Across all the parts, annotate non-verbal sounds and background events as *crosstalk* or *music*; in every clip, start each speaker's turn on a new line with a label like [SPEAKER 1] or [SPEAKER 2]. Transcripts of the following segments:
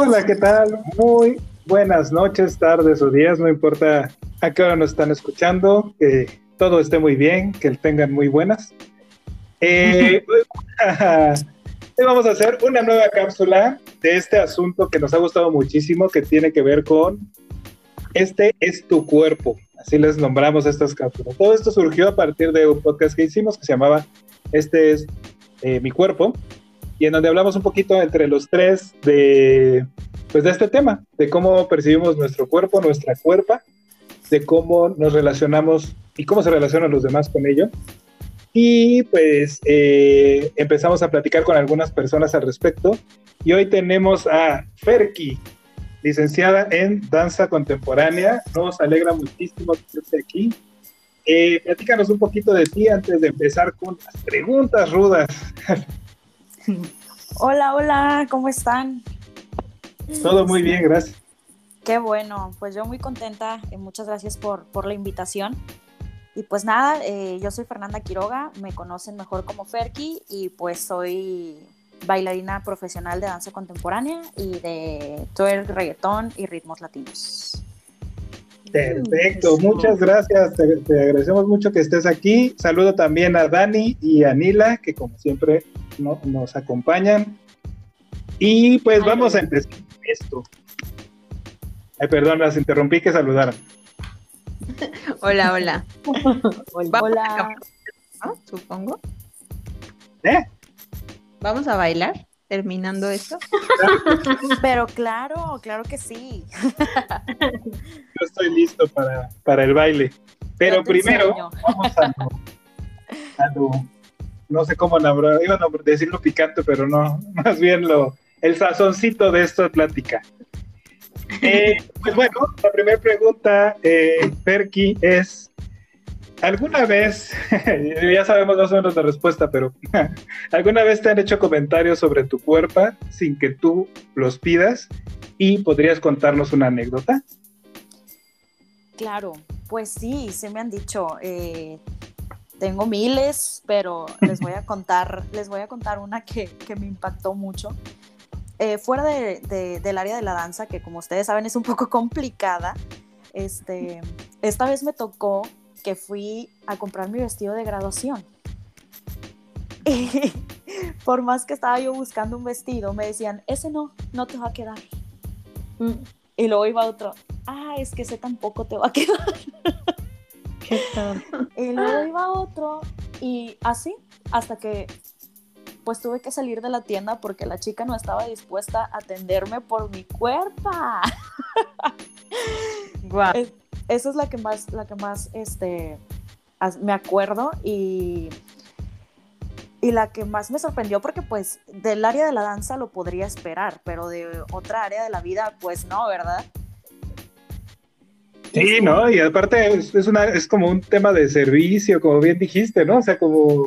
[SPEAKER 1] Hola, ¿qué tal? Muy buenas noches, tardes o días, no importa a qué hora nos están escuchando, que todo esté muy bien, que tengan muy buenas. Eh, *laughs* hoy vamos a hacer una nueva cápsula de este asunto que nos ha gustado muchísimo, que tiene que ver con Este es tu cuerpo. Así les nombramos estas cápsulas. Todo esto surgió a partir de un podcast que hicimos que se llamaba Este es eh, mi cuerpo, y en donde hablamos un poquito entre los tres de, pues de este tema, de cómo percibimos nuestro cuerpo, nuestra cuerpa, de cómo nos relacionamos y cómo se relacionan los demás con ello. Y pues eh, empezamos a platicar con algunas personas al respecto. Y hoy tenemos a Ferki, licenciada en danza contemporánea. Nos alegra muchísimo que estés aquí. Eh, platícanos un poquito de ti antes de empezar con las preguntas rudas. *laughs*
[SPEAKER 2] Hola, hola, ¿cómo están?
[SPEAKER 1] Todo muy bien, gracias.
[SPEAKER 2] Qué bueno, pues yo muy contenta, y muchas gracias por, por la invitación. Y pues nada, eh, yo soy Fernanda Quiroga, me conocen mejor como Ferki y pues soy bailarina profesional de danza contemporánea y de twerk, reggaetón y ritmos latinos.
[SPEAKER 1] Perfecto, muchas gracias, te, te, agradecemos mucho que estés aquí. Saludo también a Dani y a Nila, que como siempre no, nos acompañan. Y pues vamos a empezar esto. Ay, perdón, las interrumpí que saludaron. *laughs*
[SPEAKER 3] Hola, hola. *laughs*
[SPEAKER 2] hola. hola.
[SPEAKER 3] Supongo.
[SPEAKER 1] ¿Eh?
[SPEAKER 3] ¿Vamos a bailar terminando esto? *laughs*
[SPEAKER 2] Pero claro, claro que sí. *laughs*
[SPEAKER 1] Yo estoy listo para, para el baile. Pero primero, vamos a a lo no sé cómo nombrar, iba a decirlo picante, pero no, más bien lo, el sazoncito de esta plática. Eh, pues bueno, la primera pregunta, eh, Perky, es, ¿alguna vez, *laughs* ya sabemos más o menos la respuesta, pero *laughs* ¿alguna vez te han hecho comentarios sobre tu cuerpo sin que tú los pidas? ¿Y podrías contarnos una anécdota?
[SPEAKER 2] Claro, pues sí, se me han dicho. Eh, tengo miles, pero les voy a *laughs* contar, les voy a contar una que, me impactó mucho. Eh, fuera de, del área de la danza, que como ustedes saben es un poco complicada, este, esta vez me tocó que fui a comprar mi vestido de graduación. *laughs* Y por más que estaba yo buscando un vestido, me decían, ese no, no te va a quedar. Mm. Y luego iba otro, ah, es que ese tampoco te va a *laughs* quedar. y luego iba otro y así hasta que pues tuve que salir de la tienda porque la chica no estaba dispuesta a atenderme por mi cuerpo.
[SPEAKER 3] Wow. *laughs*
[SPEAKER 2] esa es la que más, la que más este, me acuerdo y, y la que más me sorprendió porque pues del área de la danza lo podría esperar, pero de otra área de la vida pues no, ¿verdad?
[SPEAKER 1] Sí, ¿no? Y aparte es, una, es como un tema de servicio, como bien dijiste, ¿no? O sea, como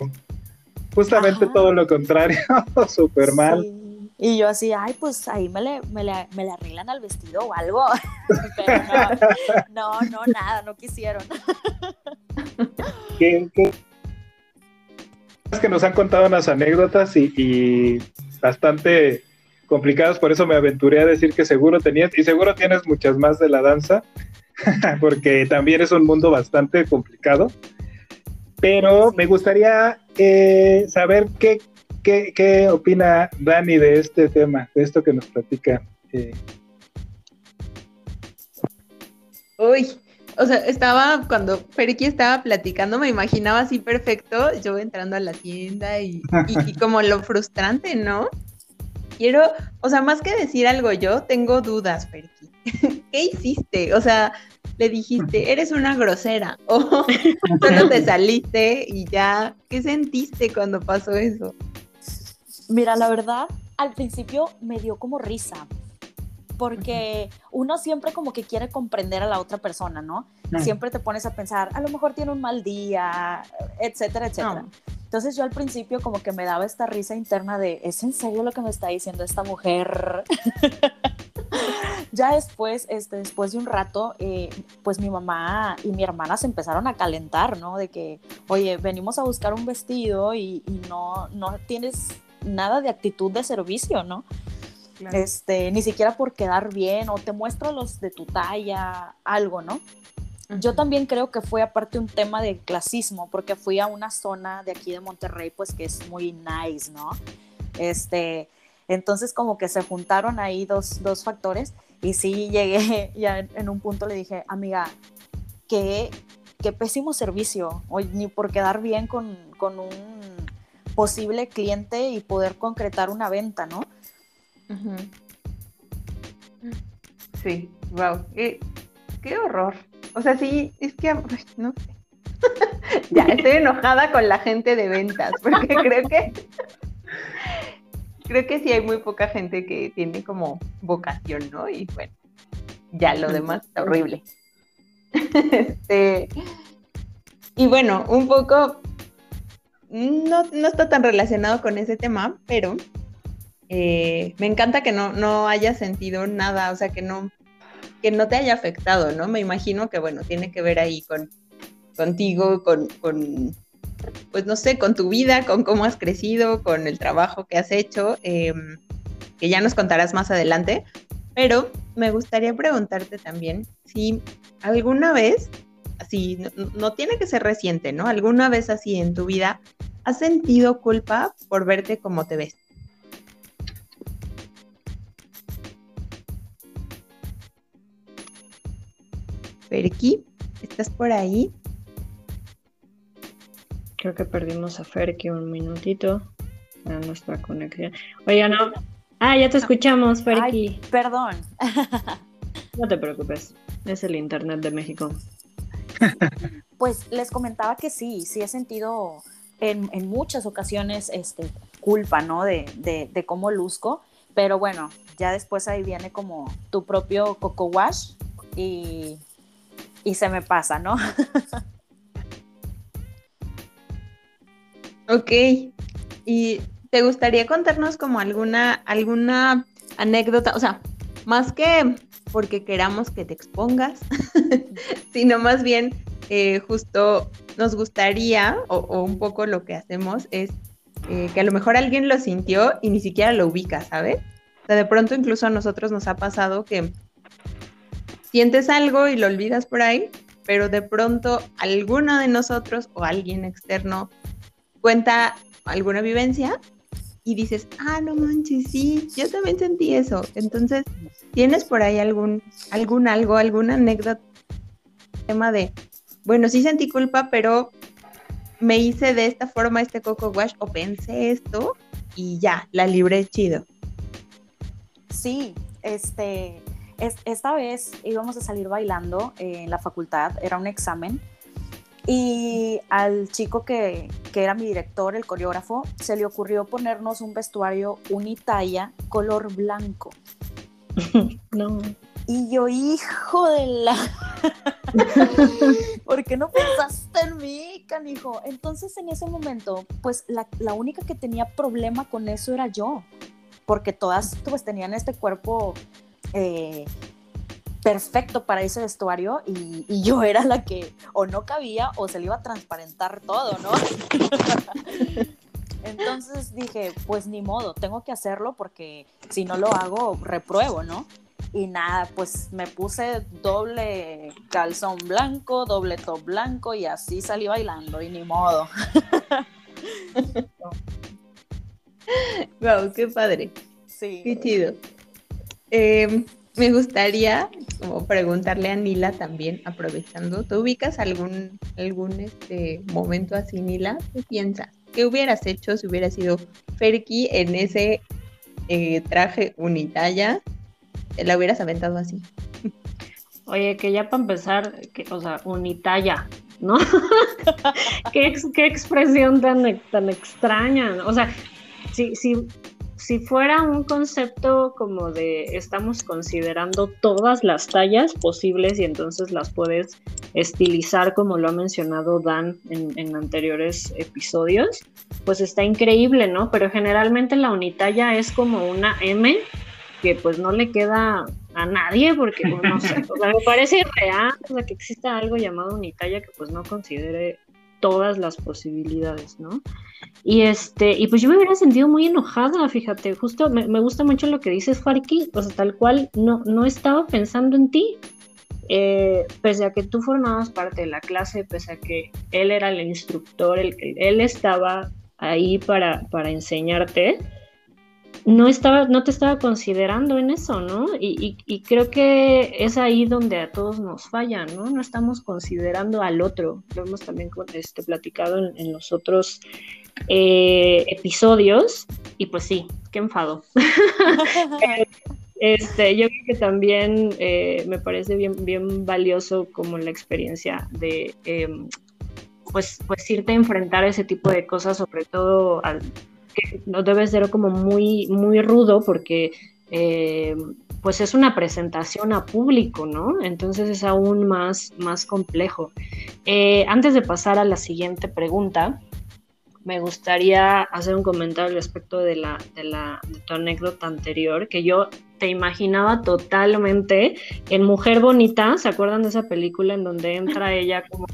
[SPEAKER 1] justamente todo lo contrario, *laughs* súper mal.
[SPEAKER 2] Y yo así, ay, pues ahí me le, me le, me le arreglan al vestido o algo. *laughs* Pero no, no, nada, no quisieron. *laughs*
[SPEAKER 1] ¿Qué, qué? Es que nos han contado unas anécdotas y, y bastante complicadas, por eso me aventuré a decir que seguro tenías, y seguro tienes muchas más de la danza, *laughs* porque también es un mundo bastante complicado. Pero me gustaría eh, saber qué, qué, qué, opina Dani de este tema, de esto que nos platica. Eh.
[SPEAKER 3] Uy, o sea, estaba, cuando Periki estaba platicando, me imaginaba así perfecto, yo entrando a la tienda y, y como lo frustrante, ¿no? Quiero, o sea, más que decir algo yo, tengo dudas, Periki. *laughs* ¿Qué hiciste? O sea, le dijiste, eres una grosera, *laughs* o solo te saliste y ya, ¿qué sentiste cuando pasó eso?
[SPEAKER 2] Mira, la verdad, al principio me dio como risa, porque uno siempre como que quiere comprender a la otra persona, ¿no? Siempre te pones a pensar, a lo mejor tiene un mal día, etcétera, etcétera. Entonces yo al principio como que me daba esta risa interna de, ¿es en serio lo que me está diciendo esta mujer? *laughs* ya después, este, después de un rato, eh, pues mi mamá y mi hermana se empezaron a calentar, ¿no? De que, oye, venimos a buscar un vestido y, no, no tienes nada de actitud de servicio, ¿no? Este, ni siquiera por quedar bien o te muestro los de tu talla, algo, ¿no? Yo también creo que fue aparte un tema de clasismo, porque fui a una zona de aquí de Monterrey, pues que es muy nice, ¿no? Este, entonces como que se juntaron ahí dos, dos factores y sí llegué *laughs* ya en, un punto le dije, amiga, qué, qué pésimo servicio, hoy ni por quedar bien con, con un posible cliente y poder concretar una venta, ¿no?
[SPEAKER 3] Sí, wow, qué, qué horror. O sea, sí, es que, no sé. *laughs* ya, estoy enojada con la gente de ventas, porque *laughs* creo que creo que sí hay muy poca gente que tiene como vocación, ¿no? Y bueno, ya lo demás está horrible. *laughs* este, y bueno, un poco, no, no, está tan relacionado con ese tema, pero eh, me encanta que no, no haya sentido nada, o sea, que no, que no te haya afectado, ¿no? Me imagino que, bueno, tiene que ver ahí con contigo, con, con pues no sé, con tu vida, con cómo has crecido, con el trabajo que has hecho, em, que ya nos contarás más adelante. Pero me gustaría preguntarte también si alguna vez, así, no, tiene que ser reciente, ¿no? Alguna vez así en tu vida, ¿has sentido culpa por verte como te ves? Perky, ¿estás por ahí?
[SPEAKER 4] Creo que perdimos a Ferki un minutito a nuestra conexión. Oiga, no. Ah, ya te escuchamos, Ferki.
[SPEAKER 2] perdón. *laughs*
[SPEAKER 4] No te preocupes, es el Internet de México. *laughs*
[SPEAKER 2] Pues les comentaba que sí, sí he sentido en, muchas ocasiones este, culpa, ¿no? De, cómo luzco, pero bueno, ya después ahí viene como tu propio coco wash y y se me pasa, ¿no? *laughs*
[SPEAKER 3] ok. ¿Y te gustaría contarnos como alguna, alguna anécdota? O sea, más que porque queramos que te expongas, *laughs* sino más bien eh, justo nos gustaría, o, un poco lo que hacemos es eh, que a lo mejor alguien lo sintió y ni siquiera lo ubica, ¿sabes? O sea, de pronto incluso a nosotros nos ha pasado que sientes algo y lo olvidas por ahí, pero de pronto alguno de nosotros o alguien externo cuenta alguna vivencia y dices, ah, no manches, sí, yo también sentí eso. Entonces, ¿tienes por ahí algún, algún algo, alguna anécdota? Tema de, bueno, sí sentí culpa, pero me hice de esta forma este coco wash o pensé esto y ya, la libré chido.
[SPEAKER 2] Sí, este, esta vez íbamos a salir bailando en la facultad, era un examen, y al chico que, era mi director, el coreógrafo, se le ocurrió ponernos un vestuario unitalla color blanco. *laughs*
[SPEAKER 4] no.
[SPEAKER 2] Y yo, hijo de la... *laughs* ¿Por qué no pensaste en mí, canijo? Entonces en ese momento, pues la, la única que tenía problema con eso era yo, porque todas pues tenían este cuerpo eh, perfecto para ese vestuario y, yo era la que o no cabía o se le iba a transparentar todo, ¿no? *laughs* Entonces dije, pues ni modo, tengo que hacerlo porque si no lo hago, repruebo, ¿no? Y nada, pues me puse doble calzón blanco, doble top blanco y así salí bailando y ni modo. *laughs*
[SPEAKER 3] wow, qué padre.
[SPEAKER 2] Sí.
[SPEAKER 3] Qué chido. Eh, me gustaría preguntarle a Nila también, aprovechando, ¿te ubicas algún, algún este momento así, Nila? ¿Qué piensas? ¿Qué hubieras hecho si hubiera sido Ferki en ese eh, traje unitalla? ¿Te la hubieras aventado así?
[SPEAKER 4] Oye, que ya para empezar, que, o sea, unitalla, ¿no? *laughs* ¿Qué, ¿Qué, expresión tan, tan extraña. O sea, si, si si fuera un concepto como de estamos considerando todas las tallas posibles y entonces las puedes estilizar como lo ha mencionado Dan en, anteriores episodios, pues está increíble, ¿no? Pero generalmente la unitalla es como una M que pues no le queda a nadie porque no sé, o sea, me parece irreal que exista algo llamado unitalla que pues no considere todas las posibilidades, ¿no? Y este, y pues yo me hubiera sentido muy enojada, fíjate, justo me, gusta mucho lo que dices, Farki, o sea, tal cual, no, no estaba pensando en ti, eh, pese a que tú formabas parte de la clase, pese a que él era el instructor, el él estaba ahí para, para enseñarte, no, estaba, no te estaba considerando en eso, ¿no? Y, creo que es ahí donde a todos nos falla, ¿no? No estamos considerando al otro. Lo hemos también este, platicado en, los otros eh, episodios. Y pues sí, qué enfado. *laughs* Este, yo creo que también eh, me parece bien, bien valioso como la experiencia de em, pues, pues irte a enfrentar ese tipo de cosas, sobre todo al, que no debe ser como muy, muy rudo porque eh, pues es una presentación a público, ¿no? Entonces es aún más, más complejo. Eh, antes de pasar a la siguiente pregunta, me gustaría hacer un comentario respecto de la, de la de tu anécdota anterior, que yo te imaginaba totalmente en Mujer Bonita, ¿se acuerdan de esa película en donde entra ella como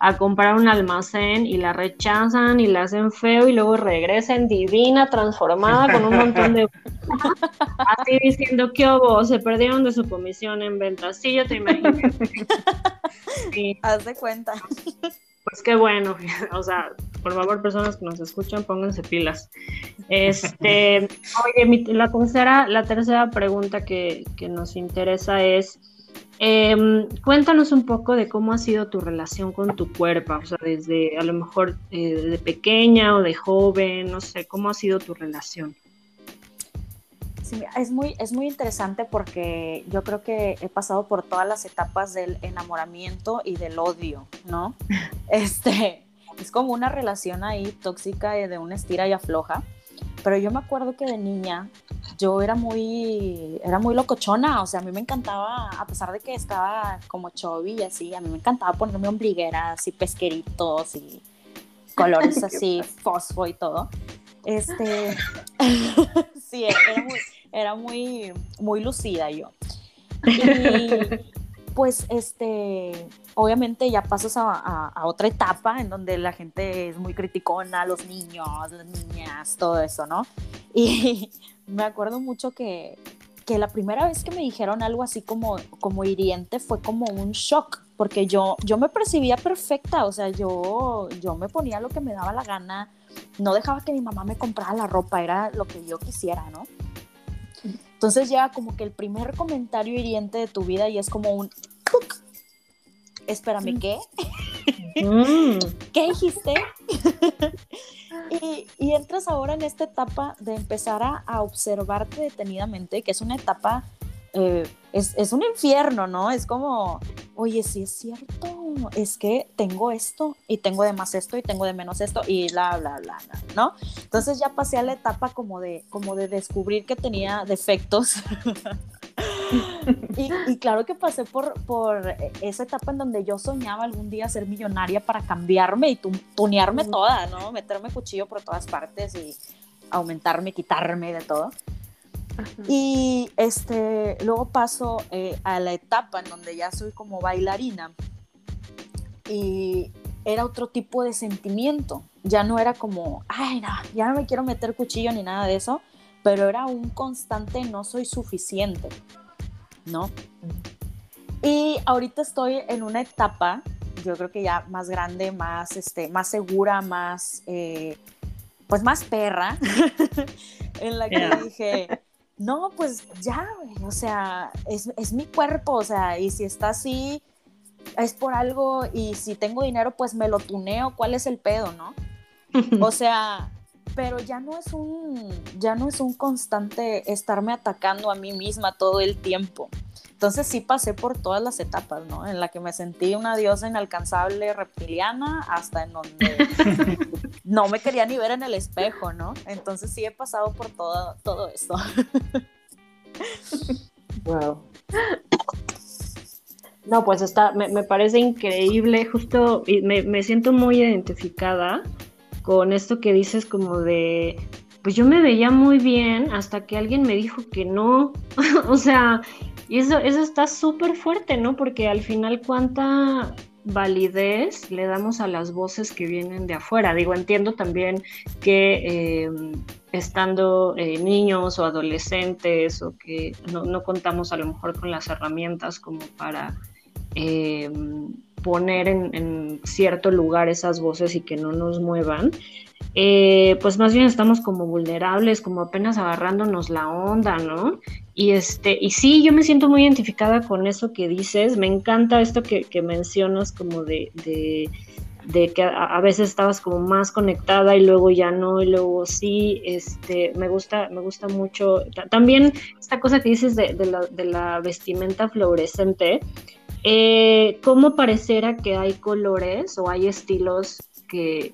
[SPEAKER 4] a comprar un almacén y la rechazan y la hacen feo y luego regresa en divina, transformada con un montón de... *laughs* Así diciendo, ¿qué hubo? Se perdieron de su comisión en ventas. Sí, yo te imagino. *laughs*
[SPEAKER 2] Sí. Haz de cuenta.
[SPEAKER 4] Pues qué bueno, *laughs* o sea, por favor, personas que nos escuchan, pónganse pilas. Este, oye, la tercera, la tercera pregunta que, que nos interesa es, Em, cuéntanos un poco de cómo ha sido tu relación con tu cuerpo, o sea, desde a lo mejor eh, de pequeña o de joven, no sé, cómo ha sido tu relación.
[SPEAKER 2] Sí, es muy, es muy interesante porque yo creo que he pasado por todas las etapas del enamoramiento y del odio, ¿no? *laughs* Este, es como una relación ahí tóxica de una estira y afloja. Pero yo me acuerdo que de niña yo era muy, era muy locochona, o sea, a mí me encantaba, a pesar de que estaba como chubby y así, a mí me encantaba ponerme ombligueras y pesqueritos y *laughs* colores así, fosfo y todo. Este, *laughs* sí, era muy, era muy, muy lucida yo. Y *laughs* pues, este, obviamente ya pasas a, otra etapa en donde la gente es muy criticona, los niños, las niñas, todo eso, ¿no? Y *laughs* me acuerdo mucho que, que la primera vez que me dijeron algo así como, como hiriente fue como un shock, porque yo, yo me percibía perfecta, o sea, yo, yo me ponía lo que me daba la gana, no dejaba que mi mamá me comprara la ropa, era lo que yo quisiera, ¿no? Entonces llega como que el primer comentario hiriente de tu vida y es como un espérame, ¿qué? Mm. *laughs* ¿Qué dijiste? *laughs* y, entras ahora en esta etapa de empezar a, observarte detenidamente, que es una etapa, eh, es, un infierno, ¿no? Es como, oye, sí es cierto, es que tengo esto y tengo de más esto y tengo de menos esto y bla, bla, bla, bla ¿no? Entonces ya pasé a la etapa como de, como de descubrir que tenía defectos. *laughs* y, claro que pasé por, por esa etapa en donde yo soñaba algún día ser millonaria para cambiarme y tunearme toda, ¿no? Meterme cuchillo por todas partes y aumentarme, quitarme de todo. Y este, luego paso eh, a la etapa en donde ya soy como bailarina y era otro tipo de sentimiento. Ya no era como, ay, no, ya no me quiero meter cuchillo ni nada de eso, pero era un constante no soy suficiente. ¿no? Y ahorita estoy en una etapa, yo creo que ya más grande, más, este, más segura, más, eh, pues más perra, *laughs* en la que dije, no, pues ya, o sea, es, es, mi cuerpo, o sea, y si está así, es por algo, y si tengo dinero, pues me lo tuneo, ¿cuál es el pedo, no? *laughs* O sea, pero ya no es un ya no es un constante estarme atacando a mí misma todo el tiempo. Entonces sí pasé por todas las etapas, ¿no? En la que me sentí una diosa inalcanzable reptiliana hasta en donde *laughs* no me quería ni ver en el espejo, ¿no? Entonces sí he pasado por todo, todo esto.
[SPEAKER 4] wow. No, pues está, me, me parece increíble, justo, y me, me siento muy identificada con esto que dices como de, pues yo me veía muy bien hasta que alguien me dijo que no, *laughs* o sea, y eso, eso está súper fuerte, ¿no? Porque al final cuánta, validez le damos a las voces que vienen de afuera? Digo, entiendo también que eh, estando eh, niños o adolescentes o que no, contamos a lo mejor con las herramientas como para eh, poner en, cierto lugar esas voces y que no nos muevan, eh, pues más bien estamos como vulnerables, como apenas agarrándonos la onda, ¿no? Y, este, y sí, yo me siento muy identificada con eso que dices, me encanta esto que, mencionas como de, de, que a, veces estabas como más conectada y luego ya no, y luego sí, este, me gusta, me gusta mucho. También esta cosa que dices de, la, vestimenta fluorescente, eh, ¿Cómo pareciera que hay colores o hay estilos que,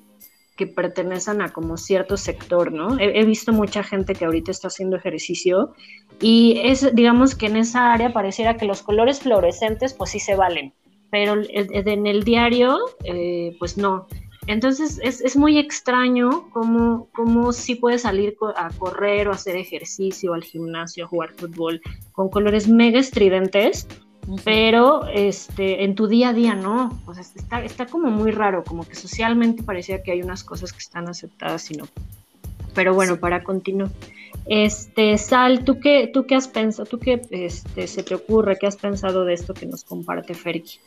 [SPEAKER 4] que pertenecen a como cierto sector, ¿no? He, visto mucha gente que ahorita está haciendo ejercicio y es, digamos que en esa área pareciera que los colores fluorescentes pues sí se valen, pero en el diario eh, pues no. Entonces es, es, muy extraño cómo, cómo sí puedes salir a correr o hacer ejercicio, al gimnasio, a jugar fútbol con colores mega estridentes pero este, en tu día a día no, o sea, está, está como muy raro, como que socialmente parecía que hay unas cosas que están aceptadas y no. Pero bueno, para continuar. Este, Sal, ¿tú qué, tú qué has pensado? ¿Tú qué este, se te ocurre? ¿Qué has pensado de esto que nos comparte Fergie?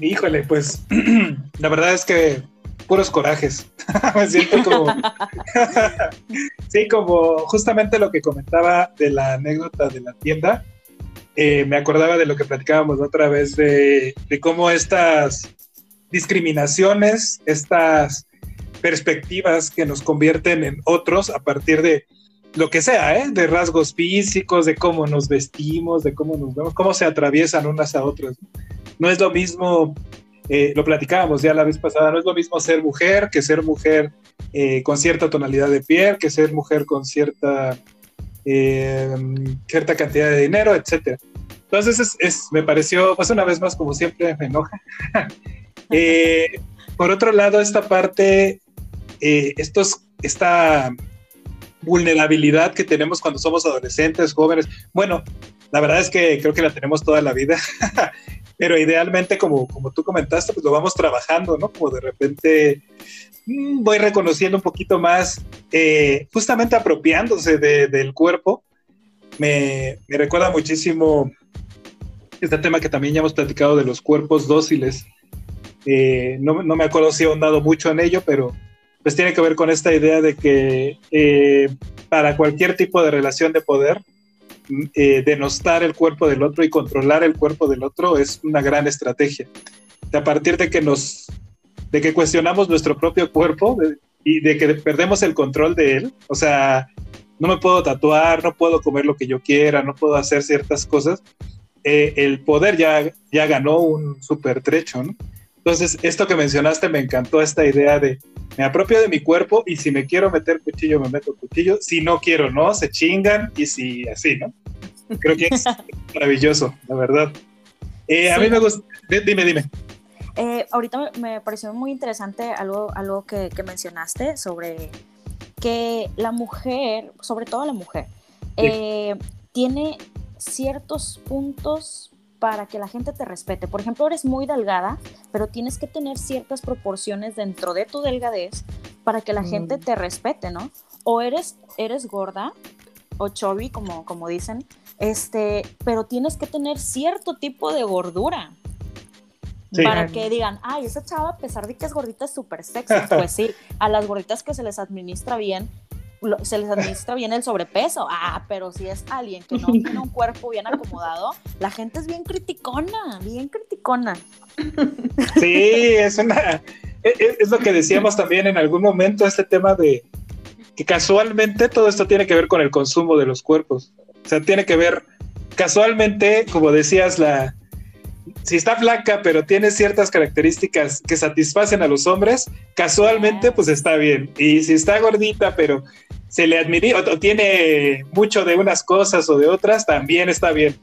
[SPEAKER 1] Híjole, pues *clears throat* la verdad es que puros corajes. *laughs* Me siento como. *laughs* sí, como justamente lo que comentaba de la anécdota de la tienda. Eh, me acordaba de lo que platicábamos otra vez, de, cómo estas discriminaciones, estas perspectivas que nos convierten en otros a partir de lo que sea, ¿eh? de rasgos físicos, de cómo nos vestimos, de cómo nos vemos, cómo se atraviesan unas a otras. No es lo mismo, eh, lo platicábamos ya la vez pasada, no es lo mismo ser mujer que ser mujer con cierta tonalidad de piel, que ser mujer con cierta eh, cierta cantidad de dinero, etcétera. Entonces, es, me pareció, pues una vez más, como siempre, me enoja. *laughs* Eh, por otro lado, esta parte, eh, estos, esta vulnerabilidad que tenemos cuando somos adolescentes, jóvenes, bueno, la verdad es que creo que la tenemos toda la vida, *laughs* pero idealmente, como, como tú comentaste, pues lo vamos trabajando, ¿no? Como de repente voy reconociendo un poquito más, eh, justamente apropiándose del cuerpo. Me, recuerda muchísimo este tema que también ya hemos platicado de los cuerpos dóciles. Eh, no, me acuerdo si he ahondado mucho en ello, pero pues tiene que ver con esta idea de que eh, para cualquier tipo de relación de poder, mm, denostar el cuerpo del otro y controlar el cuerpo del otro es una gran estrategia. A partir de que nos de que cuestionamos nuestro propio cuerpo y de que perdemos el control de él. O sea, no me puedo tatuar, no puedo comer lo que yo quiera, no puedo hacer ciertas cosas. Eh, el poder ya, ya ganó un super trecho, ¿no? Entonces, esto que mencionaste me encantó, esta idea de me apropio de mi cuerpo y si me quiero meter cuchillo, me meto cuchillo. Si no quiero, no, se chingan y si así, ¿no? Creo que es *laughs* maravilloso, la verdad. Eh, a mí me gusta, dime, dime.
[SPEAKER 2] Eh, ahorita me pareció muy interesante algo, algo que, mencionaste sobre que la mujer, sobre todo la mujer, eh, tiene ciertos puntos para que la gente te respete. Por ejemplo, eres muy delgada, pero tienes que tener ciertas proporciones dentro de tu delgadez para que la mm. gente te respete, ¿no? O eres, eres gorda o chubby, como, como dicen, este, pero tienes que tener cierto tipo de gordura para que digan, ay, esa chava, a pesar de que es gordita, es súper sexy. *laughs* Pues sí, a las gorditas que se les administra bien, se les administra bien el sobrepeso. Ah, pero si es alguien que no tiene un cuerpo bien acomodado, la gente es bien criticona, bien criticona.
[SPEAKER 1] Sí, es una. E, e, es lo que decíamos también en algún momento, este tema de que casualmente todo esto tiene que ver con el consumo de los cuerpos. O sea, tiene que ver, casualmente, como decías, la, si está flaca, pero tiene ciertas características que satisfacen a los hombres, casualmente pues está bien. Y si está gordita, pero se le admira o, tiene mucho de unas cosas o de otras, también está bien.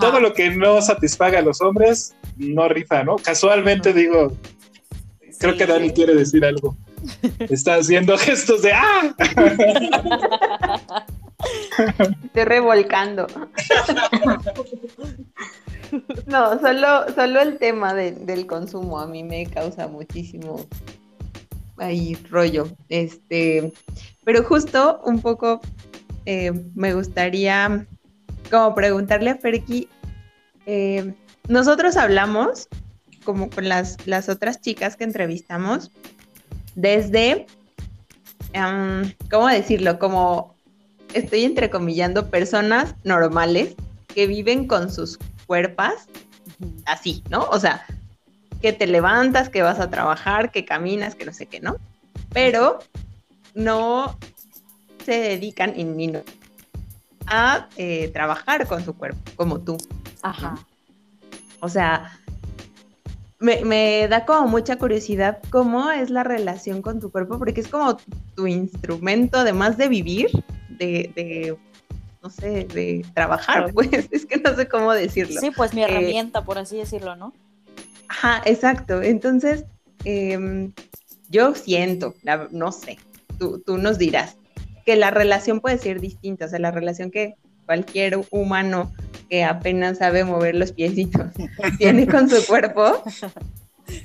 [SPEAKER 1] Todo lo que no satisfaga a los hombres, no rifa, ¿no? Casualmente digo, creo que Dani quiere decir algo. *laughs* Está haciendo gestos de ¡ah!
[SPEAKER 3] Estoy revolcando. *laughs* *laughs* No, solo, solo el tema del consumo a mí me causa muchísimo ahí rollo. Este, pero justo un poco eh, me gustaría como preguntarle a Ferki, eh, nosotros hablamos como con las, las otras chicas que entrevistamos desde, ¿cómo decirlo? Como estoy entrecomillando personas normales que viven con sus cuerpas así, ¿no? O sea, que te levantas, que vas a trabajar, que caminas, que no sé qué, ¿no? Pero no se dedican ni no, a eh, trabajar con su cuerpo, como tú.
[SPEAKER 2] Ajá.
[SPEAKER 3] O sea, me, da como mucha curiosidad cómo es la relación con tu cuerpo, porque es como tu instrumento, además de vivir, de, no sé, de trabajar, *laughs* pues, es que no sé cómo decirlo.
[SPEAKER 2] Sí, pues mi eh, herramienta, por así decirlo, ¿no?
[SPEAKER 3] Ajá, exacto. Entonces, em, yo siento, no sé, tú, tú nos dirás, que la relación puede ser distinta, o sea, la relación que cualquier humano que apenas sabe mover los piecitos *laughs* tiene con su cuerpo,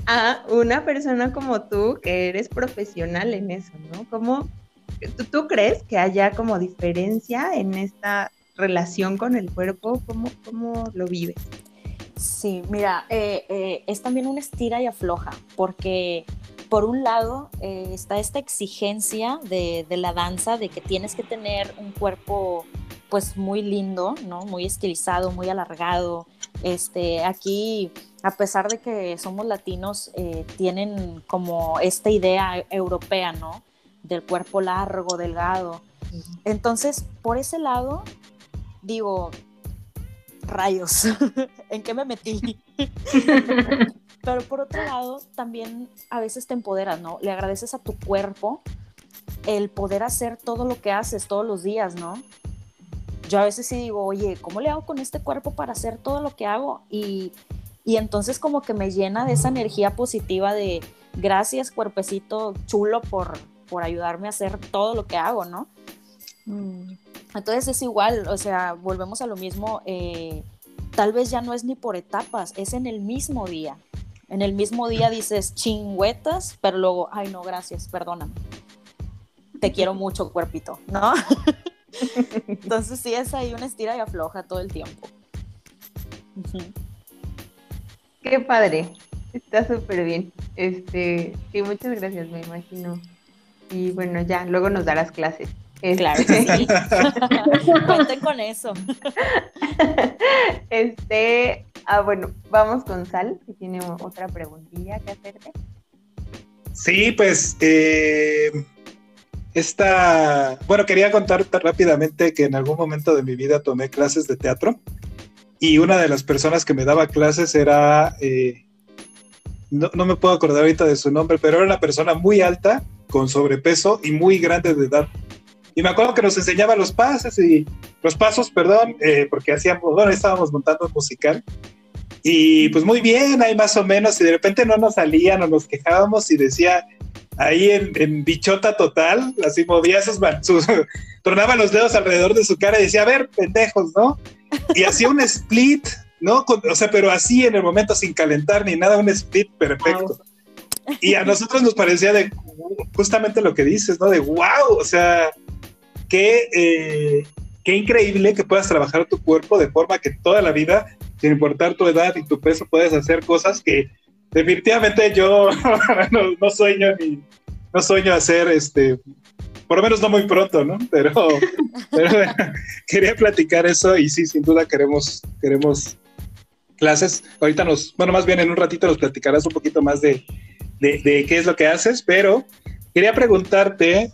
[SPEAKER 3] a una persona como tú que eres profesional en eso, ¿no? ¿Cómo, tú, crees que haya como diferencia en esta relación con el cuerpo? ¿Cómo, cómo lo vives?
[SPEAKER 2] Sí, mira, eh, eh, es también una estira y afloja, porque por un lado eh, está esta exigencia de, de, la danza, de que tienes que tener un cuerpo pues muy lindo, ¿no? Muy estilizado, muy alargado. Este, aquí, a pesar de que somos latinos, tienen como esta idea europea, ¿no? Del cuerpo largo, delgado. Entonces, por ese lado, digo, rayos, *laughs* ¿en qué me metí? *laughs* Pero por otro lado, también a veces te empoderas, ¿no? Le agradeces a tu cuerpo el poder hacer todo lo que haces todos los días, ¿no? yo a veces sí digo, oye, ¿cómo le hago con este cuerpo para hacer todo lo que hago? Y, entonces como que me llena de esa energía positiva de gracias cuerpecito chulo por, por ayudarme a hacer todo lo que hago, ¿no? Mm. Entonces es igual, o sea, volvemos a lo mismo, eh, tal vez ya no es ni por etapas, es en el mismo día. En el mismo día dices chingüetas, pero luego, ay no, gracias, perdóname. Te quiero mucho, cuerpito, ¿no? *laughs* Entonces sí es ahí una estira y afloja todo el tiempo.
[SPEAKER 3] Qué padre, está súper bien. Este, sí, muchas gracias, me imagino. Y bueno, ya, luego nos darás clases.
[SPEAKER 2] Claro que sí. *laughs* Cuenten con eso.
[SPEAKER 3] Este, ah, bueno, vamos con Sal, que tiene otra preguntilla que hacerte.
[SPEAKER 1] Sí, pues eh, esta, bueno, quería contarte rápidamente que en algún momento de mi vida tomé clases de teatro y una de las personas que me daba clases era, eh, no, me puedo acordar ahorita de su nombre, pero era una persona muy alta, con sobrepeso y muy grande de edad. Y me acuerdo que nos enseñaba los pasos y los pasos, perdón, eh, porque hacíamos, bueno, estábamos montando musical. Y pues muy bien, ahí más o menos, y de repente no nos salían o nos quejábamos y decía, ahí en, bichota total, así movía sus, *laughs* sus tronaba los dedos alrededor de su cara y decía, a ver, pendejos, ¿no? Y hacía un *laughs* split, ¿no? o sea, pero así en el momento sin calentar ni nada, un split perfecto. Y a nosotros nos parecía de justamente lo que dices, ¿no? De wow, o sea, qué, eh, qué increíble que puedas trabajar tu cuerpo de forma que toda la vida, sin importar tu edad y tu peso, puedes hacer cosas que definitivamente yo *laughs* no, sueño ni no sueño hacer este por lo menos no muy pronto, ¿no? *laughs* Pero, quería platicar eso y sí, sin duda queremos, queremos clases. Ahorita nos, bueno, más bien en un ratito nos platicarás un poquito más de, qué es lo que haces, pero quería preguntarte,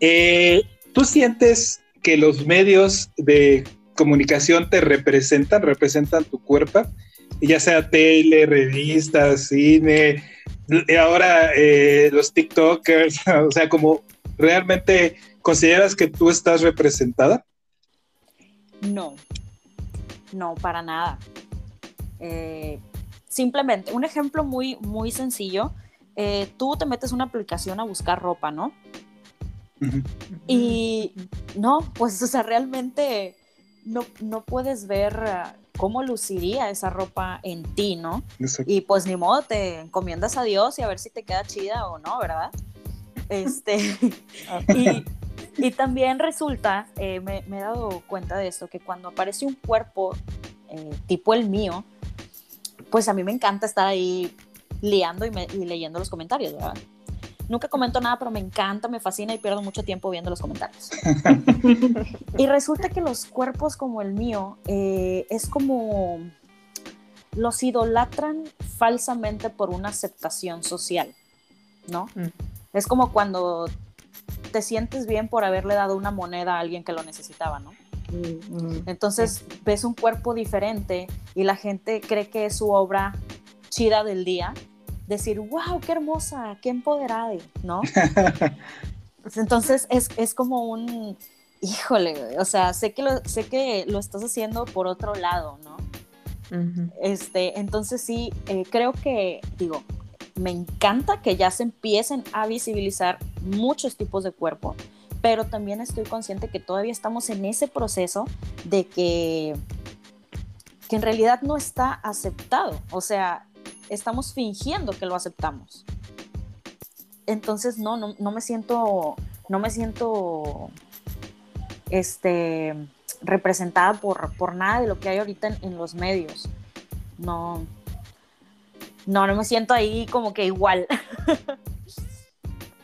[SPEAKER 1] eh, ¿tú sientes que los medios de comunicación te representan, representan tu cuerpo? ya sea tele, revistas, cine, ahora eh, los TikTokers, *laughs* o sea, como realmente consideras que tú estás representada?
[SPEAKER 2] No, no, para nada. Eh, simplemente, un ejemplo muy, muy sencillo, eh, tú te metes una aplicación a buscar ropa, ¿no? Y no, pues, o sea, realmente no, no puedes ver ah, cómo luciría esa ropa en ti, ¿no?
[SPEAKER 1] Exacto.
[SPEAKER 2] Y pues ni modo, te encomiendas a Dios y a ver si te queda chida o no, ¿verdad? Este, *laughs* y, y también resulta, eh, me, me he dado cuenta de esto, que cuando aparece un cuerpo eh, tipo el mío, pues a mí me encanta estar ahí liando y, me- y leyendo los comentarios, ¿verdad? Nunca comento nada, pero me encanta, me fascina y pierdo mucho tiempo viendo los comentarios. *laughs* y resulta que los cuerpos como el mío eh, es como los idolatran falsamente por una aceptación social, ¿no?
[SPEAKER 3] Mm.
[SPEAKER 2] Es como cuando te sientes bien por haberle dado una moneda a alguien que lo necesitaba, ¿no?
[SPEAKER 4] Mm, mm.
[SPEAKER 2] Entonces ves un cuerpo diferente y la gente cree que es su obra chida del día. Decir, wow, qué hermosa, qué empoderada, ¿no? *laughs* Entonces es, es como un, híjole, o sea, sé que, lo, sé que lo estás haciendo por otro lado, ¿no? Este, entonces sí, eh, creo que, digo, me encanta que ya se empiecen a visibilizar muchos tipos de cuerpo, pero también estoy consciente que todavía estamos en ese proceso de que, que en realidad no está aceptado, o sea, estamos fingiendo que lo aceptamos. Entonces, no, no, no me siento, no me siento, este, representada por, por nada de lo que hay ahorita en, en los medios. No, no, no me siento ahí como que igual. *laughs*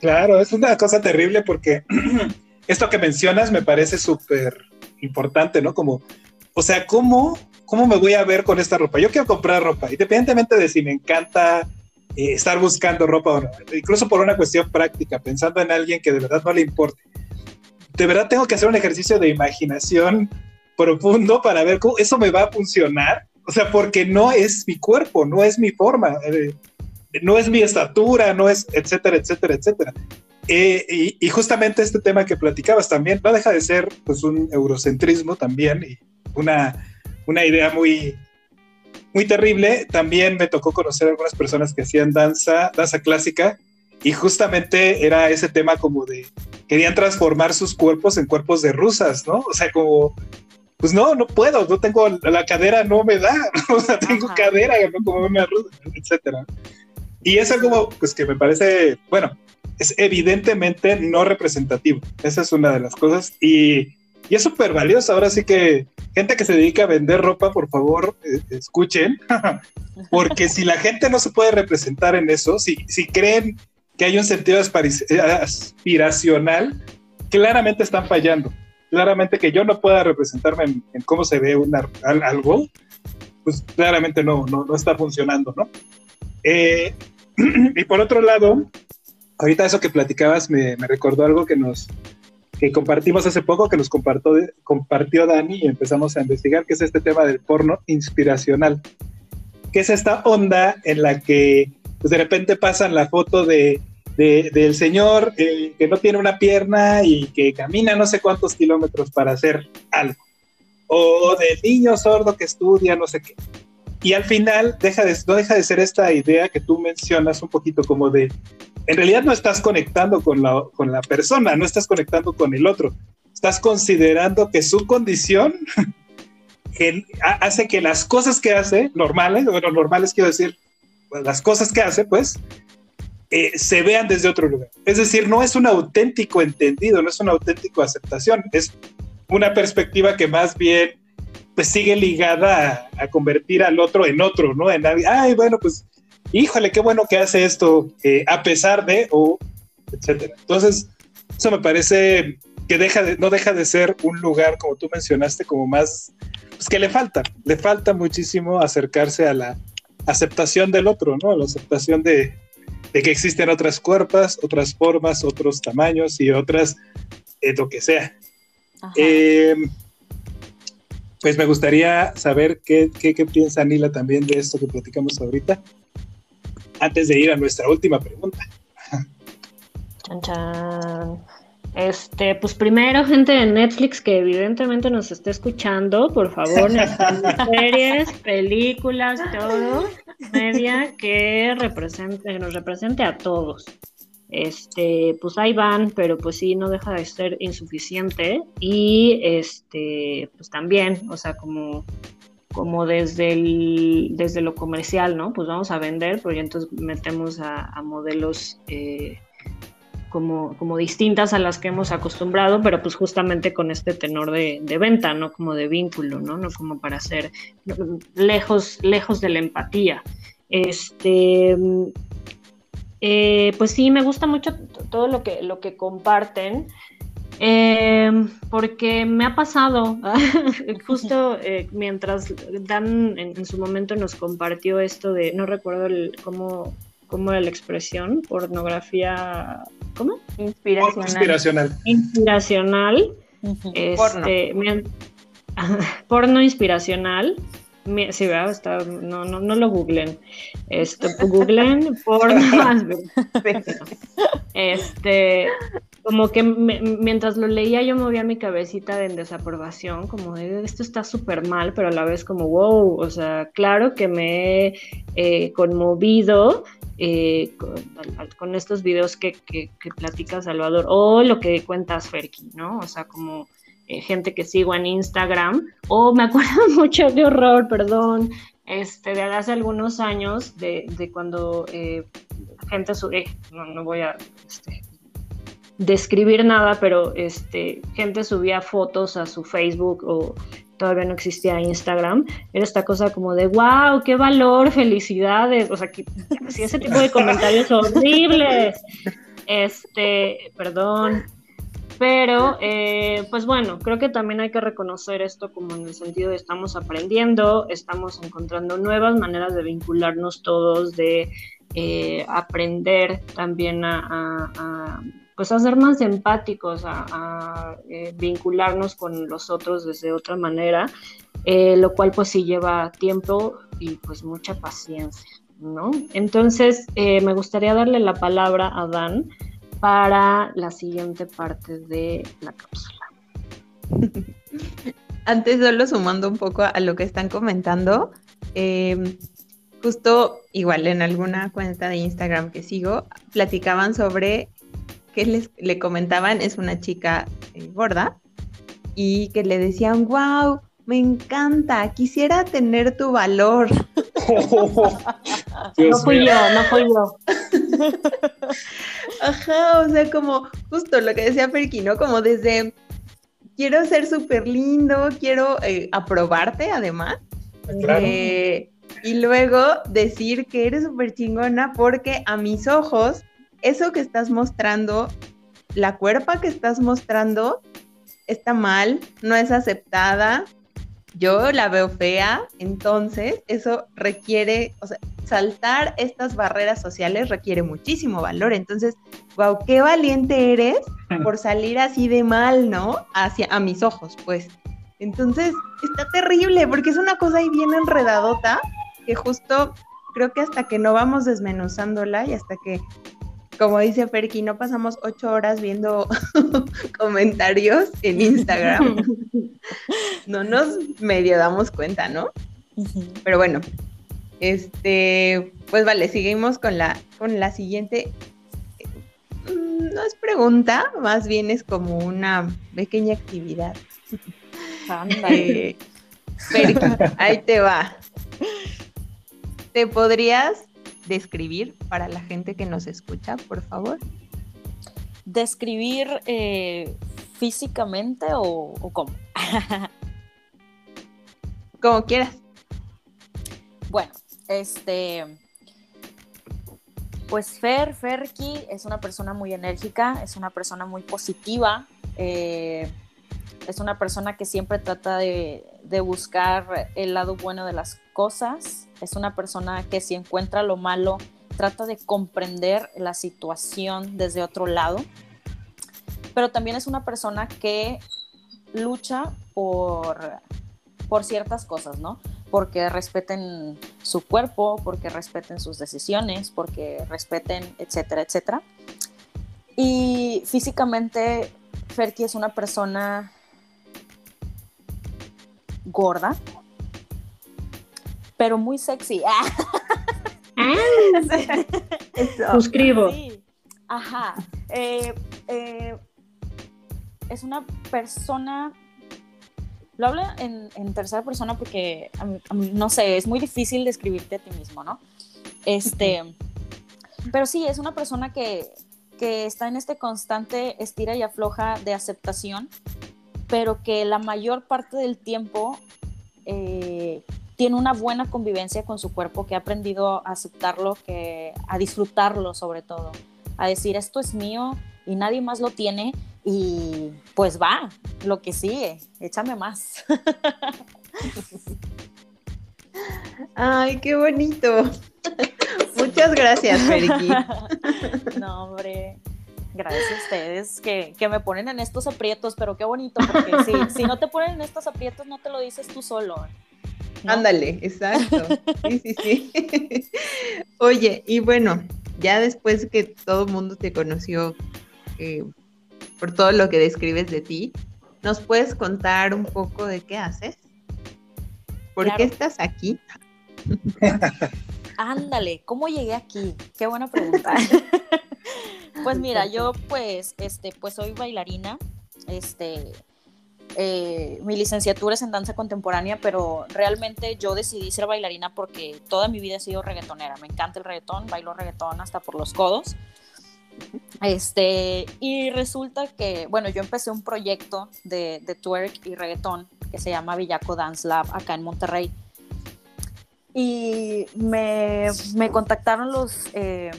[SPEAKER 1] Claro, es una cosa terrible porque *clears throat* esto que mencionas me parece súper importante, ¿no? Como, o sea, ¿cómo, ¿cómo me voy a ver con esta ropa? Yo quiero comprar ropa, independientemente de si me encanta eh, estar buscando ropa o no, incluso por una cuestión práctica, pensando en alguien que de verdad no le importe. De verdad tengo que hacer un ejercicio de imaginación profundo para ver cómo eso me va a funcionar. O sea, porque no es mi cuerpo, no es mi forma. eh, no es mi estatura, no es, etcétera, etcétera, etcétera. Eh, y, y, justamente este tema que platicabas también no deja de ser pues un eurocentrismo también y una, una idea muy, muy terrible. También me tocó conocer a algunas personas que hacían danza, danza clásica y justamente era ese tema como de querían transformar sus cuerpos en cuerpos de rusas, ¿no? O sea, como pues no, no puedo, no tengo la cadera, no me da, *laughs* o sea, tengo Ajá. cadera, no como una rusa, etcétera. Y es algo pues, que me parece, bueno, es evidentemente no representativo. Esa es una de las cosas. Y, y es súper valioso. Ahora sí que gente que se dedica a vender ropa, por favor, eh, escuchen. *laughs* Porque si la gente no se puede representar en eso, si, si creen que hay un sentido aspiracional, claramente están fallando. Claramente que yo no pueda representarme en, cómo se ve una, algo, pues claramente no, no, no está funcionando, ¿no? Eh, *clears throat* y por otro lado, ahorita eso que platicabas me, me, recordó algo que nos que compartimos hace poco, que nos compartió, Dani y empezamos a investigar, que es este tema del porno inspiracional, que es esta onda en la que pues de repente pasan la foto de, de del señor eh, que no tiene una pierna y que camina no sé cuántos kilómetros para hacer algo, o del niño sordo que estudia no sé qué y al final deja de, no deja de ser esta idea que tú mencionas un poquito como de, en realidad no estás conectando con la, con la persona, no estás conectando con el otro, estás considerando que su condición *laughs* hace que las cosas que hace, normales, bueno, normales quiero decir, las cosas que hace, pues, eh, se vean desde otro lugar. Es decir, no es un auténtico entendido, no es una auténtica aceptación, es una perspectiva que más bien pues sigue ligada a, a, convertir al otro en otro, ¿no? En ay, bueno, pues, híjole, qué bueno que hace esto, eh, a pesar de, o, etcétera. Entonces, eso me parece que deja de, no deja de ser un lugar, como tú mencionaste, como más, pues que le falta, le falta muchísimo acercarse a la aceptación del otro, ¿no? A la aceptación de, de que existen otras cuerpos, otras formas, otros tamaños y otras, eh, lo que sea. Eh, pues me gustaría saber qué, qué, qué, piensa Nila también de esto que platicamos ahorita, antes de ir a nuestra última pregunta.
[SPEAKER 4] Chan, chan. Este, pues primero, gente de Netflix que evidentemente nos está escuchando, por favor, *laughs* series, películas, todo, media que represente, que nos represente a todos. Este, pues ahí van, pero pues sí, no deja de ser insuficiente y este, pues también, o sea, como como desde, desde lo comercial, ¿no? Pues vamos a vender, pero entonces metemos a, modelos eh, como, como distintas a las que hemos acostumbrado, pero pues justamente con este tenor de, venta, ¿no? Como de vínculo, ¿no? No como para ser lejos, lejos de la empatía. Este, eh, pues sí, me gusta mucho todo lo que, lo que comparten. Eh, porque me ha pasado, *laughs* justo eh, mientras Dan en, su momento nos compartió esto de, no recuerdo el, cómo, cómo era la expresión, pornografía, ¿cómo?
[SPEAKER 3] Inspiracional.
[SPEAKER 1] Inspiracional.
[SPEAKER 4] Inspiracional. este, porno. *laughs* inspiracional. Sí, ¿verdad? Está, no, no, no lo googlen. Esto, googlen porno. *laughs* este, como que mientras lo leía yo movía mi cabecita en desaprobación, como de esto está súper mal, pero a la vez como wow, o sea, claro que me he eh, conmovido eh, con, estos videos que, que, platica Salvador o lo que cuentas Ferki, ¿no? O sea, como gente que sigo en Instagram, o me acuerdo *laughs* mucho, de horror, perdón, este, de hace algunos años, de, de cuando gente, sube, no, no voy a... Este, describir nada, pero este, gente subía fotos a su Facebook o todavía no existía Instagram, era esta cosa como de, wow, qué valor, felicidades, o sea, que, si ese tipo de comentarios *laughs* horribles, este, perdón, pero eh, pues bueno, creo que también hay que reconocer esto como en el sentido de estamos aprendiendo, estamos encontrando nuevas maneras de vincularnos todos, de eh, aprender también a pues a ser más empáticos, a, eh, vincularnos con los otros desde otra manera, lo cual pues sí lleva tiempo y pues mucha paciencia, ¿no? Entonces me gustaría darle la palabra a Dan para la siguiente parte de la cápsula. *laughs*
[SPEAKER 3] Antes solo sumando un poco a lo que están comentando, justo igual en alguna cuenta de Instagram que sigo, platicaban sobre que les, le comentaban es una chica eh, gorda y que le decían, wow, me encanta, quisiera tener tu valor. *laughs*
[SPEAKER 4] no fui yo, no fui yo. *laughs*
[SPEAKER 3] Ajá, o sea, como justo lo que decía Perky, ¿no? Como desde, quiero ser súper lindo, quiero eh, aprobarte además. Eh, y luego decir que eres súper chingona porque a mis ojos eso que estás mostrando, la cuerpa que estás mostrando, está mal, no es aceptada, yo la veo fea, entonces eso requiere, o sea, saltar estas barreras sociales requiere muchísimo valor. Entonces, wow, qué valiente eres por salir así de mal, ¿no? Hacia a mis ojos, pues. Entonces, está terrible porque es una cosa ahí bien enredadota que justo creo que hasta que no vamos desmenuzándola y hasta que como dice Ferki, no pasamos ocho horas viendo *laughs* comentarios en Instagram. *laughs* no nos medio damos cuenta, ¿no? Pero bueno, este, pues vale, seguimos con la, con la siguiente. Mm, no es pregunta, más bien es como una pequeña actividad. *laughs* Eh, ahí te va. ¿Te podrías describir para la gente que nos escucha, por favor?
[SPEAKER 2] ¿Describir eh, físicamente o, cómo?
[SPEAKER 3] Como quieras.
[SPEAKER 2] Bueno, este. Pues Fer, Ferki es una persona muy enérgica, es una persona muy positiva, eh, es una persona que siempre trata de, de, buscar el lado bueno de las cosas, es una persona que si encuentra lo malo, trata de comprender la situación desde otro lado, pero también es una persona que lucha por, por ciertas cosas, ¿no? Porque respeten su cuerpo, porque respeten sus decisiones, porque respeten, etcétera, etcétera. Y físicamente, Ferki es una persona gorda, pero muy sexy. *laughs*
[SPEAKER 4] Suscribo.
[SPEAKER 2] Ajá. Eh, eh, es una persona. Lo hablo en, en tercera persona porque, no sé, es muy difícil describirte a ti mismo, ¿no? Este. Pero sí, es una persona que, que está en este constante estira y afloja de aceptación, pero que la mayor parte del tiempo eh, tiene una buena convivencia con su cuerpo, que ha aprendido a aceptarlo, que, a disfrutarlo sobre todo, a decir esto es mío y nadie más lo tiene y pues va, lo que sigue, échame más. *laughs*
[SPEAKER 3] Ay, qué bonito. *laughs* Muchas gracias, Feriki. *laughs*
[SPEAKER 2] no, hombre. Gracias a ustedes que, que, me ponen en estos aprietos, pero qué bonito, porque si, si no te ponen en estos aprietos, no te lo dices tú solo.
[SPEAKER 3] ¿no? Ándale, exacto. Sí, sí, sí. Oye, y bueno, ya después que todo el mundo te conoció eh, por todo lo que describes de ti, ¿nos puedes contar un poco de qué haces? ¿Por
[SPEAKER 2] Claro.
[SPEAKER 3] qué estás aquí? *laughs*
[SPEAKER 2] Ándale, ¿cómo llegué aquí? Qué buena pregunta. *laughs* pues mira, yo pues, este, pues soy bailarina, este, eh, mi licenciatura es en danza contemporánea, pero realmente yo decidí ser bailarina porque toda mi vida he sido reggaetonera. Me encanta el reggaetón, bailo reggaetón hasta por los codos. Este, y resulta que, bueno, yo empecé un proyecto de, de twerk y reggaetón que se llama Villaco Dance Lab acá en Monterrey. Y me, me contactaron los, eh,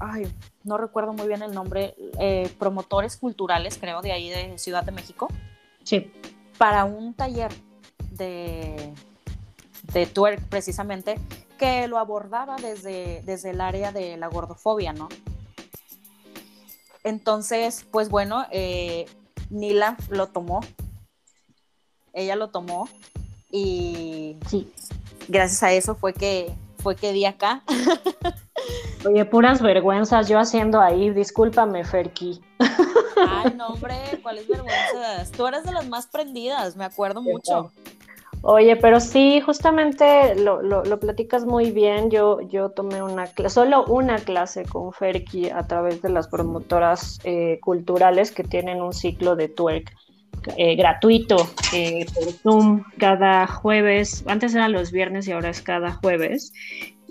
[SPEAKER 2] ay, no recuerdo muy bien el nombre, eh, promotores culturales, creo, de ahí de Ciudad de México,
[SPEAKER 4] Sí.
[SPEAKER 2] para un taller de, de twerk precisamente, que lo abordaba desde, desde el área de la gordofobia, ¿no? Entonces, pues bueno, eh, Nila lo tomó, ella lo tomó y
[SPEAKER 4] Sí.
[SPEAKER 2] gracias a eso fue que fue que di acá. *laughs*
[SPEAKER 4] Oye, puras vergüenzas yo haciendo ahí. Discúlpame, Ferki.
[SPEAKER 2] Ay, no, hombre, ¿cuáles vergüenzas? Tú eres de las más prendidas, me acuerdo mucho.
[SPEAKER 4] Oye, pero sí, justamente lo, lo, lo platicas muy bien. Yo, yo tomé una clase, solo una clase con Ferki a través de las promotoras eh, culturales que tienen un ciclo de twerk eh, gratuito eh, por Zoom cada jueves. Antes eran los viernes y ahora es cada jueves.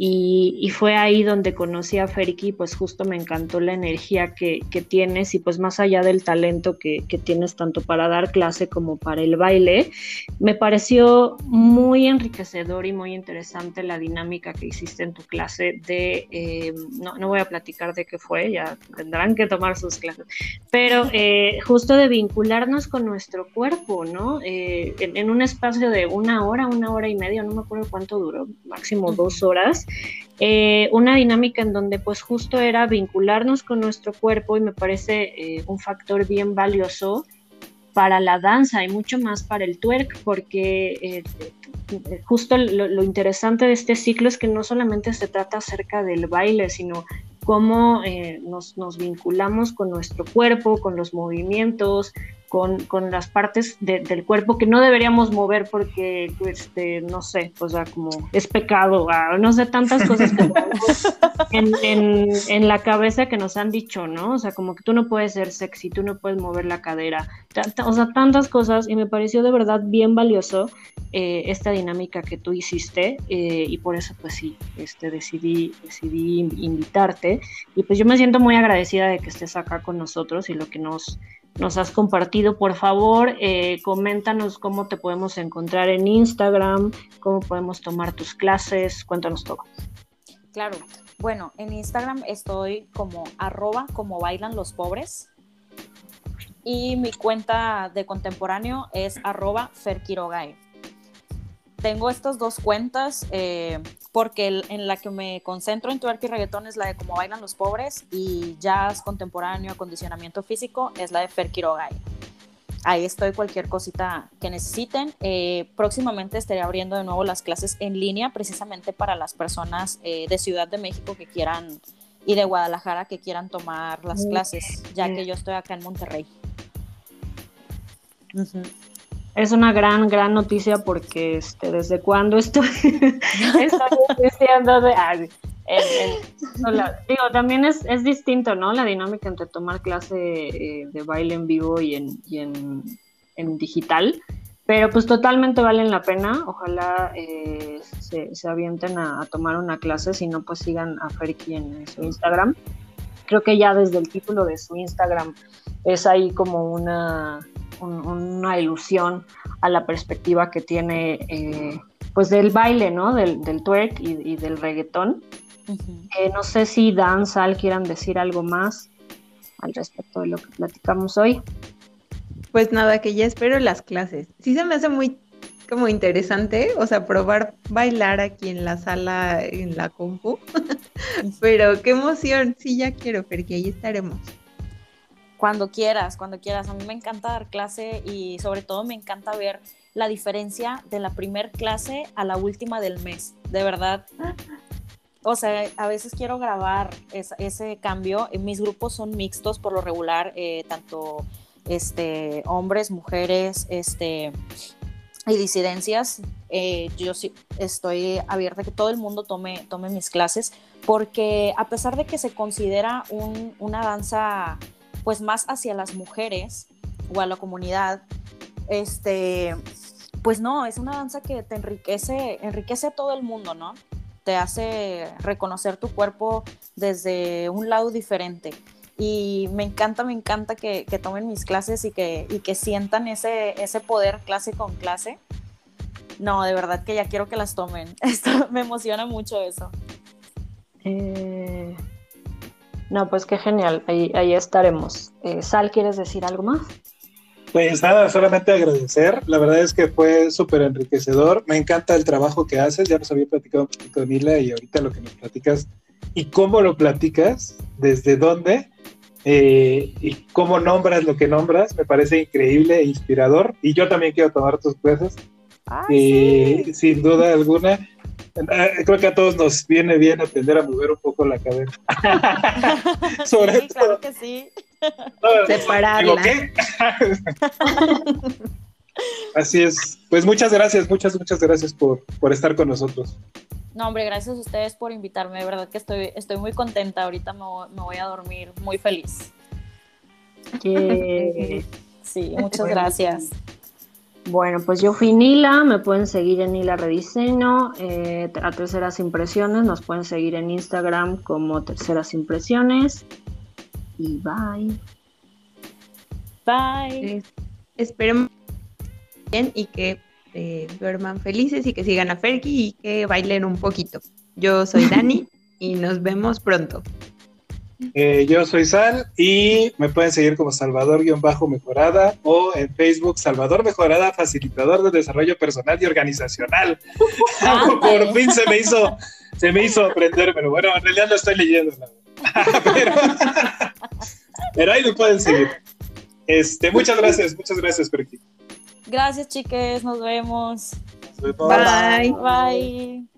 [SPEAKER 4] Y, y, fue ahí donde conocí a Feriki, pues justo me encantó la energía que, que tienes y pues más allá del talento que, que, tienes tanto para dar clase como para el baile, me pareció muy enriquecedor y muy interesante la dinámica que hiciste en tu clase de, eh, no, no, voy a platicar de qué fue, ya tendrán que tomar sus clases, pero eh, justo de vincularnos con nuestro cuerpo, ¿no? Eh, en, en, un espacio de una hora, una hora y media, no me acuerdo cuánto duró, máximo dos horas, eh, una dinámica en donde pues justo era vincularnos con nuestro cuerpo y me parece eh, un factor bien valioso para la danza y mucho más para el twerk porque eh, justo lo, lo, interesante de este ciclo es que no solamente se trata acerca del baile sino cómo eh, nos, nos, vinculamos con nuestro cuerpo, con los movimientos, con, con las partes de, del cuerpo que no deberíamos mover porque, este, no sé, o sea, como es pecado, ah, no sé, tantas cosas que *laughs* en, en, en, la cabeza que nos han dicho, ¿no? O sea, como que tú no puedes ser sexy, tú no puedes mover la cadera, o sea, tantas cosas y me pareció de verdad bien valioso eh, esta dinámica que tú hiciste eh, y por eso pues sí, este, decidí, decidí invitarte y pues yo me siento muy agradecida de que estés acá con nosotros y lo que nos nos has compartido. Por favor, eh, coméntanos cómo te podemos encontrar en Instagram, cómo podemos tomar tus clases, cuéntanos todo.
[SPEAKER 2] Claro, bueno, en Instagram estoy como arroba como bailan los pobres y mi cuenta de contemporáneo es arroba ferquirogae. Tengo estas dos cuentas eh, porque el, en la que me concentro en twerk y reggaetón es la de cómo bailan los pobres y jazz contemporáneo, acondicionamiento físico es la de Fer Quiroga. Ahí estoy cualquier cosita que necesiten. Eh, próximamente estaré abriendo de nuevo las clases en línea precisamente para las personas eh, de Ciudad de México que quieran y de Guadalajara que quieran tomar las clases, ya que yo estoy acá en Monterrey.
[SPEAKER 4] Uh -huh es una gran, gran noticia porque este, desde cuando estoy, *laughs* estoy diciendo de, digo, también es, es, distinto, ¿no? La dinámica entre tomar clase eh, de baile en vivo y en, y en, digital. Pero pues totalmente valen la pena. Ojalá eh, se, se, avienten a, tomar una clase. Si no, pues sigan a Ferki en, su Instagram. Creo que ya desde el título de su Instagram es ahí como una, una ilusión a la perspectiva que tiene eh, pues del baile, ¿no? Del, del twerk y, del reggaetón. Eh, no sé si Dan, Sal quieran decir algo más al respecto de lo que platicamos hoy.
[SPEAKER 3] Pues nada, que ya espero las clases. Sí se me hace muy como interesante, o sea, probar bailar aquí en la sala, en la compu. *laughs* Pero qué emoción, sí ya quiero, porque ahí estaremos.
[SPEAKER 2] Cuando quieras, cuando quieras. A mí me encanta dar clase y sobre todo me encanta ver la diferencia de la primer clase a la última del mes. De verdad. O sea, a veces quiero grabar ese cambio. Mis grupos son mixtos por lo regular, eh, tanto este, hombres, mujeres, este, y disidencias. Eh, yo sí estoy abierta a que todo el mundo tome, tome mis clases, porque a pesar de que se considera una danza pues más hacia las mujeres o a la comunidad, este, pues no, es una danza que te enriquece, enriquece a todo el mundo, ¿no? Te hace reconocer tu cuerpo desde un lado diferente. Y me encanta, me encanta que, tomen mis clases y que, que sientan ese, ese poder clase con clase. No, de verdad que ya quiero que las tomen. *laughs* Esto, me emociona mucho eso.
[SPEAKER 4] Eh, no, pues qué genial, ahí, ahí estaremos. Eh, Sal, ¿quieres decir algo más?
[SPEAKER 1] Pues nada, solamente agradecer. La verdad es que fue súper enriquecedor. Me encanta el trabajo que haces. Ya nos había platicado un poquito Nila y ahorita lo que nos platicas y cómo lo platicas, desde dónde eh, y cómo nombras lo que nombras. Me parece increíble e inspirador. Y yo también quiero tomar tus clases. Eh, sin duda alguna. Eh, creo que a todos nos viene bien aprender a mover un poco la cabeza. *laughs*
[SPEAKER 2] Sobre sí, claro que sí.
[SPEAKER 3] Separarla. *laughs*
[SPEAKER 1] Así es. Pues muchas gracias, muchas, muchas gracias por, por estar con nosotros.
[SPEAKER 2] No, hombre, gracias a ustedes por invitarme. De verdad que estoy, estoy muy contenta. Ahorita me, voy a dormir muy feliz. *laughs* Sí, muchas gracias.
[SPEAKER 4] Bueno, pues yo fui Nila, me pueden seguir en Nila Rediseño, eh, a Terceras Impresiones, nos pueden seguir en Instagram como Terceras Impresiones y bye.
[SPEAKER 2] Bye.
[SPEAKER 3] Eh, esperemos bien y que eh, duerman felices y que sigan a Fergie y que bailen un poquito. Yo soy Dani *laughs* y nos vemos pronto.
[SPEAKER 1] Eh, yo soy Sal y me pueden seguir como Salvador-Mejorada o en Facebook Salvador Mejorada, facilitador de desarrollo personal y organizacional. *laughs* *laughs* Por fin se me hizo, se me hizo aprendérmelo. Bueno, en realidad lo estoy leyendo. *laughs* pero, pero, ahí me pueden seguir. Este, muchas gracias, muchas gracias, por aquí.
[SPEAKER 2] Gracias, chiques, nos vemos.
[SPEAKER 3] Bye.
[SPEAKER 2] Bye.